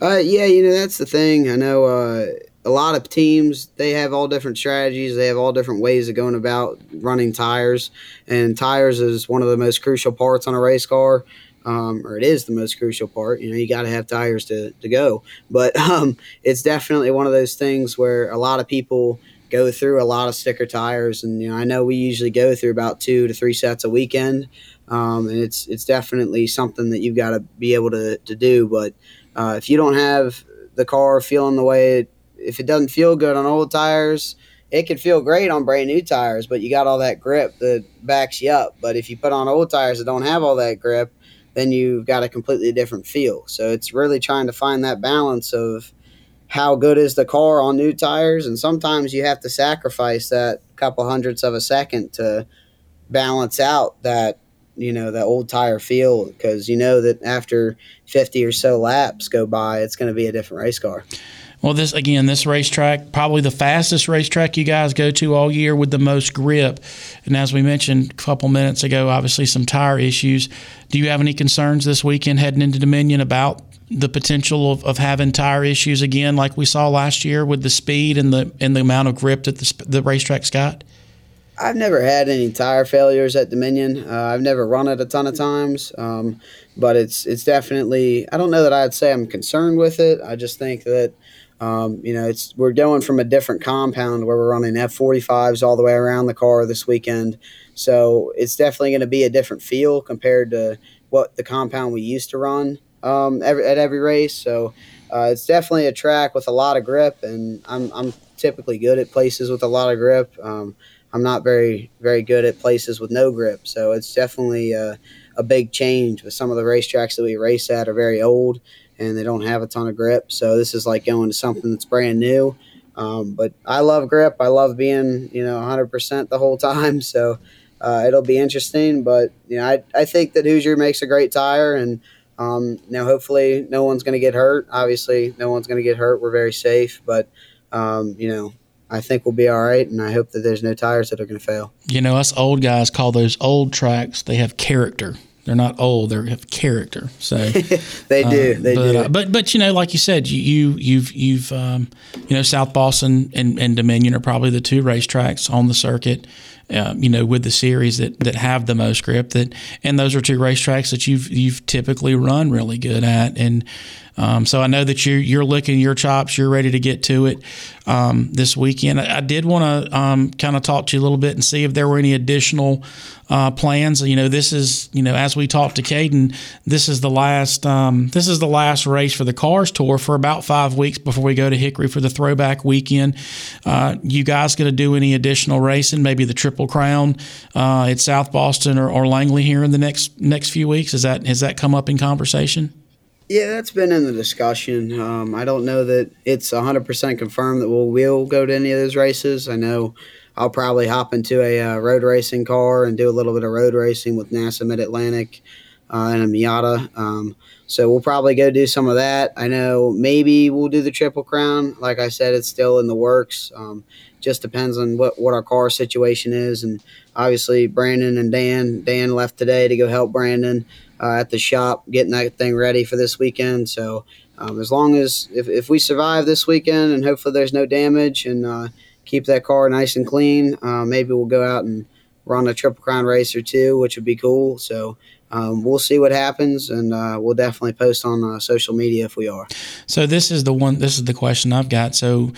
Uh, yeah, you know that's the thing. I know uh, a lot of teams they have all different strategies. They have all different ways of going about running tires, and tires is one of the most crucial parts on a race car um, or it is the most crucial part. You know, you got to have tires to, to go. But um, it's definitely one of those things where a lot of people go through a lot of sticker tires, and you know, I know we usually go through about two to three sets a weekend, um, and it's it's definitely something that you've got to be able to, to do. But uh, if you don't have the car feeling the way it, if it doesn't feel good on old tires, it can feel great on brand new tires, but you got all that grip that backs you up. But if you put on old tires that don't have all that grip, then you've got a completely different feel. So it's really trying to find that balance of how good is the car on new tires, and sometimes you have to sacrifice that couple hundredths of a second to balance out that you know the old tire feel because you know that after 50 or so laps go by it's going to be a different race car well, this again, this racetrack probably the fastest racetrack you guys go to all year with the most grip. And as we mentioned a couple minutes ago, obviously some tire issues. Do you have any concerns this weekend heading into Dominion about the potential of, of having tire issues again, like we saw last year with the speed and the and the amount of grip that the the racetrack's got? I've never had any tire failures at Dominion. Uh, I've never run it a ton of times, um, but it's it's definitely. I don't know that I'd say I'm concerned with it. I just think that um, you know, it's we're going from a different compound where we're running F45s all the way around the car this weekend. So it's definitely going to be a different feel compared to what the compound we used to run um, every, at every race. So uh, it's definitely a track with a lot of grip, and I'm, I'm typically good at places with a lot of grip. Um, I'm not very very good at places with no grip. So it's definitely a, a big change. With some of the racetracks that we race at are very old, and they don't have a ton of grip. So this is like going to something that's brand new. Um, but I love grip. I love being, you know, 100% the whole time. So uh, it'll be interesting. But, you know, I, I think that Hoosier makes a great tire. And, um, know, hopefully no one's going to get hurt. Obviously, no one's going to get hurt. We're very safe. But, um, you know, I think we'll be all right, and I hope that there's no tires that are going to fail. You know, us old guys call those old tracks. They have character. They're not old; they have character. So they do. Uh, they but, do. Uh, but but you know, like you said, you, you you've you've um, you know South Boston and, and Dominion are probably the two racetracks on the circuit. Uh, you know, with the series that, that have the most grip, that and those are two racetracks that you've you've typically run really good at, and um, so I know that you're you're licking your chops. You're ready to get to it um, this weekend. I, I did want to um, kind of talk to you a little bit and see if there were any additional uh, plans. You know, this is you know as we talked to Kaden, this is the last um, this is the last race for the Cars Tour for about five weeks before we go to Hickory for the Throwback Weekend. Uh, you guys going to do any additional racing? Maybe the Triple Crown uh, at South Boston or, or Langley here in the next next few weeks. Is that has that come up in conversation? Yeah, that's been in the discussion. Um, I don't know that it's 100% confirmed that we'll, we'll go to any of those races. I know I'll probably hop into a uh, road racing car and do a little bit of road racing with NASA Mid Atlantic uh, and a Miata. Um, so we'll probably go do some of that. I know maybe we'll do the Triple Crown. Like I said, it's still in the works. Um, just depends on what, what our car situation is. And obviously, Brandon and Dan, Dan left today to go help Brandon uh, at the shop getting that thing ready for this weekend. So um, as long as if, if we survive this weekend and hopefully there's no damage and uh, keep that car nice and clean, uh, maybe we'll go out and run a triple crown race or two, which would be cool. So um, we'll see what happens, and uh, we'll definitely post on uh, social media if we are. So this is the one. This is the question I've got. So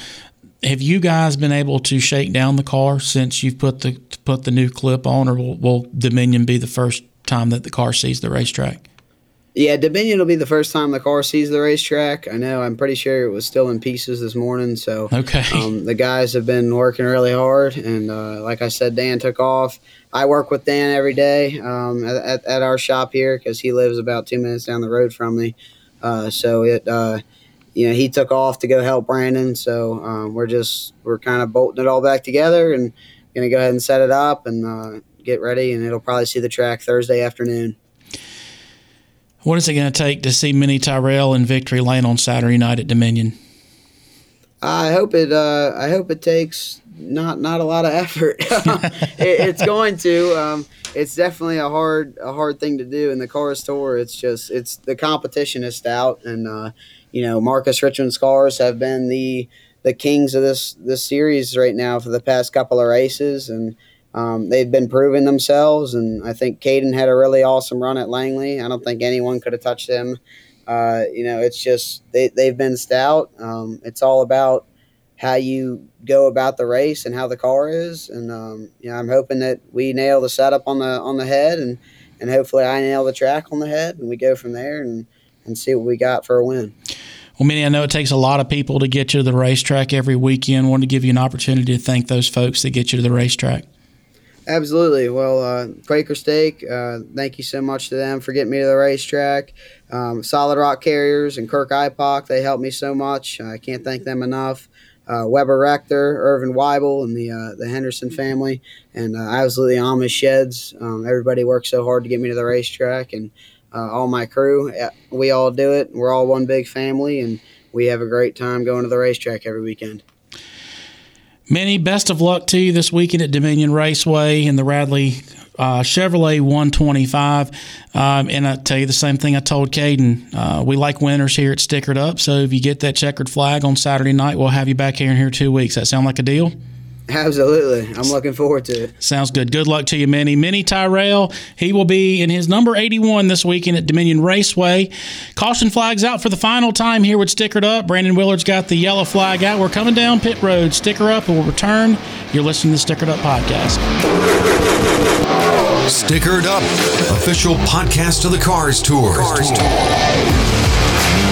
have you guys been able to shake down the car since you've put the put the new clip on, or will, will Dominion be the first time that the car sees the racetrack? Yeah, Dominion will be the first time the car sees the racetrack. I know. I'm pretty sure it was still in pieces this morning. So okay, um, the guys have been working really hard, and uh, like I said, Dan took off. I work with Dan every day um, at, at, our shop here because he lives about two minutes down the road from me. Uh, so it, uh, you know, he took off to go help Brandon. So um, we're just we're kind of bolting it all back together and gonna go ahead and set it up and uh, get ready, and it'll probably see the track Thursday afternoon. What is it going to take to see Mini Tyrrell and Victory Lane on Saturday night at Dominion? I hope it. Uh, I hope it takes not not a lot of effort. it, it's going to. Um, it's definitely a hard a hard thing to do in the Cars Tour. It's just it's the competition is stout, and uh, you know Marcus Richmond's cars have been the the kings of this this series right now for the past couple of races, and um, they've been proving themselves, and I think Kaden had a really awesome run at Langley. I don't think anyone could have touched him. Uh, you know, it's just they, they've been stout. Um, it's all about how you go about the race and how the car is, and um, you know, I'm hoping that we nail the setup on the on the head, and and hopefully I nail the track on the head, and we go from there and and see what we got for a win. Well, Mini, I know it takes a lot of people to get you to the racetrack every weekend. I wanted to give you an opportunity to thank those folks that get you to the racetrack. Absolutely. Well, uh, Quaker State, uh, thank you so much to them for getting me to the racetrack. Um, Solid Rock Carriers and Kirk Ipock, they helped me so much. I can't thank them enough. Uh, Weber Rector, Irvin Weibel, and the uh, the Henderson family, and uh, absolutely Amish Sheds. Um, everybody worked so hard to get me to the racetrack, and uh, all my crew. We all do it. We're all one big family, and we have a great time going to the racetrack every weekend. Mini, best of luck to you this weekend at Dominion Raceway in the Radley uh, Chevrolet 125. Um, and I tell you the same thing I told Kaden. Uh, we like winners here at Stickered Up. So if you get that checkered flag on Saturday night, we'll have you back here in here two weeks. That sound like a deal? Absolutely. I'm looking forward to it. Sounds good. Good luck to you, Mini. Mini Tyrrell, he will be in his number 81 this weekend at Dominion Raceway. Caution flags out for the final time here with Stickered Up. Brandon Willard's got the yellow flag out. We're coming down pit road. Sticker up and we'll return. You're listening to the Stickered Up podcast. Stickered Up, official podcast of the Cars Tour. Cars Tour.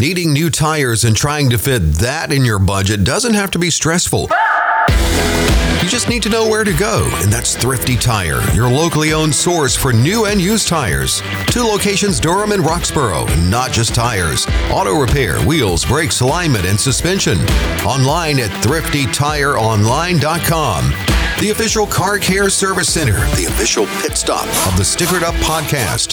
Needing new tires and trying to fit that in your budget doesn't have to be stressful. You just need to know where to go, and that's Thrifty Tire, your locally owned source for new and used tires. Two locations Durham and Roxboro, and not just tires. Auto repair, wheels, brakes, alignment, and suspension. Online at thriftytireonline.com. The official car care service center, the official pit stop of the Stickered Up podcast.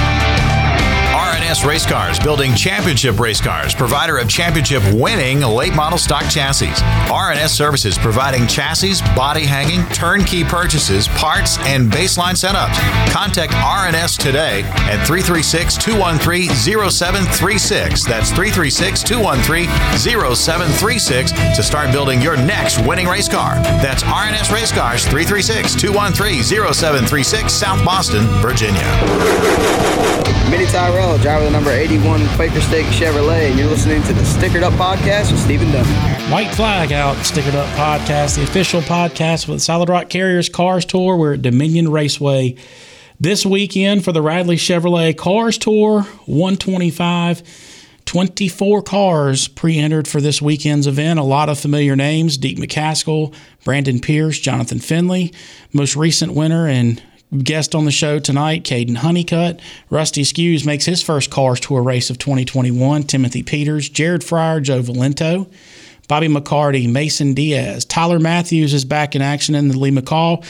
RNS Race Cars, building championship race cars, provider of championship winning late model stock chassis. RNS Services providing chassis, body hanging, turnkey purchases, parts, and baseline setups. Contact RNS today at 336 213 0736. That's 336 213 0736 to start building your next winning race car. That's RNS Race Cars 336 213 0736, South Boston, Virginia. Mini Tyrrell, driver the number 81 Quaker State Chevrolet, and you're listening to the Stickered Up Podcast with Stephen Dunn. White Flag out, Stickered Up Podcast, the official podcast for the Solid Rock Carriers Cars Tour. We're at Dominion Raceway this weekend for the Radley Chevrolet Cars Tour 125. 24 cars pre entered for this weekend's event. A lot of familiar names Deac McCaskill, Brandon Pierce, Jonathan Finley, most recent winner and guest on the show tonight, Kaden Honeycutt. Rusty Skewes makes his first Cars Tour race of 2021. Timothy Peters, Jared Fryar, Joe Valento. Bobby McCarty, Mason Diaz. Tyler Matthews is back in action in the Lee McCall.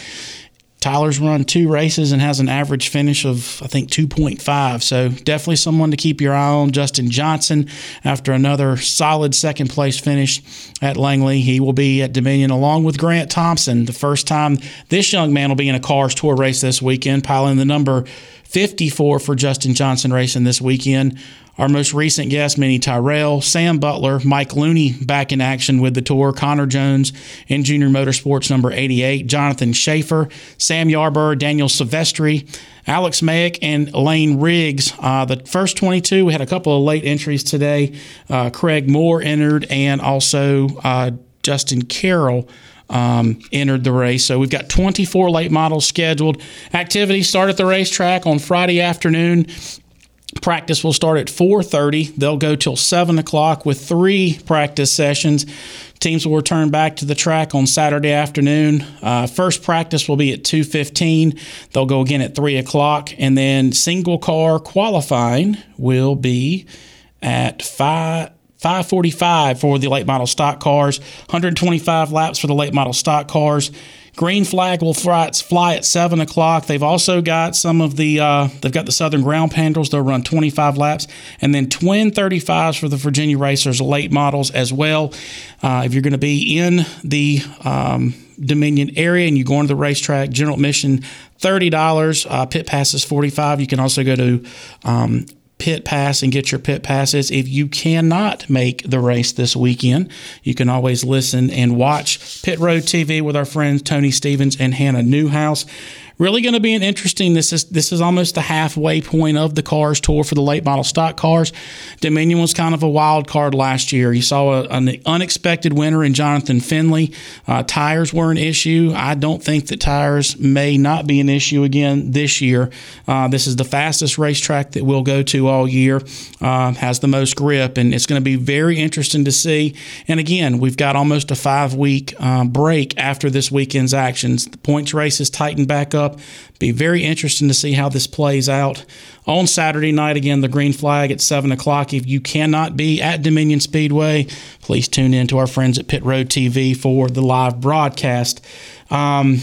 Tyler's run two races and has an average finish of, I think, 2.5. So definitely someone to keep your eye on. Justin Johnson, after another solid second place finish at Langley, he will be at Dominion along with Grant Thompson. The first time this young man will be in a Cars Tour race this weekend, piling the number 54 for Justin Johnson racing this weekend. Our most recent guest, Mini Tyrrell, Sam Butler, Mike Looney back in action with the tour, Connor Jones in Junior Motorsports number 88, Jonathan Schaefer, Sam Yarborough, Daniel Silvestri, Alex Mayick, and Layne Riggs. Uh, the first 22, we had a couple of late entries today. Uh, Craig Moore entered, and also uh, Justin Carroll. Um, entered the race. So we've got 24 late models scheduled. Activities start at the racetrack on Friday afternoon Practice will start at 4:30. They'll go till 7 o'clock with three practice sessions. Teams will return back to the track on Saturday afternoon. Uh, first practice will be at 2:15. They'll go again at 3 o'clock, and then single car qualifying will be at 5. 545 for the late model stock cars, 125 laps for the late model stock cars. Green flag will fly, fly at seven o'clock. They've also got some of the uh, they've got the Southern Ground Pandals. They'll run 25 laps, and then twin 35s for the Virginia Racers late models as well. Uh, if you're going to be in the um, Dominion area and you go into the racetrack, general admission thirty dollars. Uh, pit passes forty five. You can also go to um, pit pass and get your pit passes. If you cannot make the race this weekend, you can always listen and watch Pit Road TV with our friends Tony Stevens and Hannah Newhouse really going to be an interesting. This is this is almost the halfway point of the cars tour for the late model stock cars. Dominion was kind of a wild card last year. You saw a, an unexpected winner in Jonathan Finley. Uh, tires were an issue. I don't think that tires may not be an issue again this year. Uh, this is the fastest racetrack that we'll go to all year. Uh, has the most grip, and it's going to be very interesting to see. And again, we've got almost a five week uh, break after this weekend's actions. The points race is tightened back up up. Be very interesting to see how this plays out on Saturday night. Again, the green flag at 7 o'clock. If you cannot be at Dominion Speedway, please tune in to our friends at Pit Road TV for the live broadcast. Um,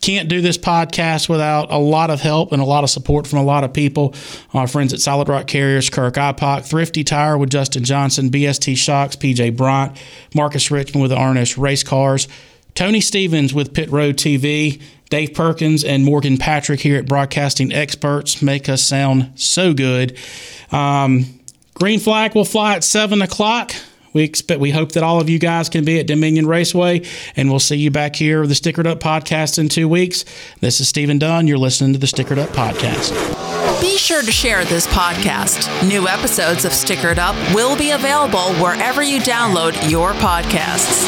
can't do this podcast without a lot of help and a lot of support from a lot of people. Our friends at Solid Rock Carriers, Kirk Ipock, Thrifty Tire with Justin Johnson, BST Shocks, PJ Bryant, Marcus Richmond with the RNS Race Cars, Tony Stevens with Pit Road TV, Dave Perkins and Morgan Patrick here at Broadcasting Experts make us sound so good. Um, green flag will fly at seven o'clock. We expect, we hope that all of you guys can be at Dominion Raceway, and we'll see you back here with the Stickered Up podcast in two weeks. This is Stephen Dunn. You're listening to the Stickered Up podcast. Be sure to share this podcast. New episodes of Stickered Up will be available wherever you download your podcasts.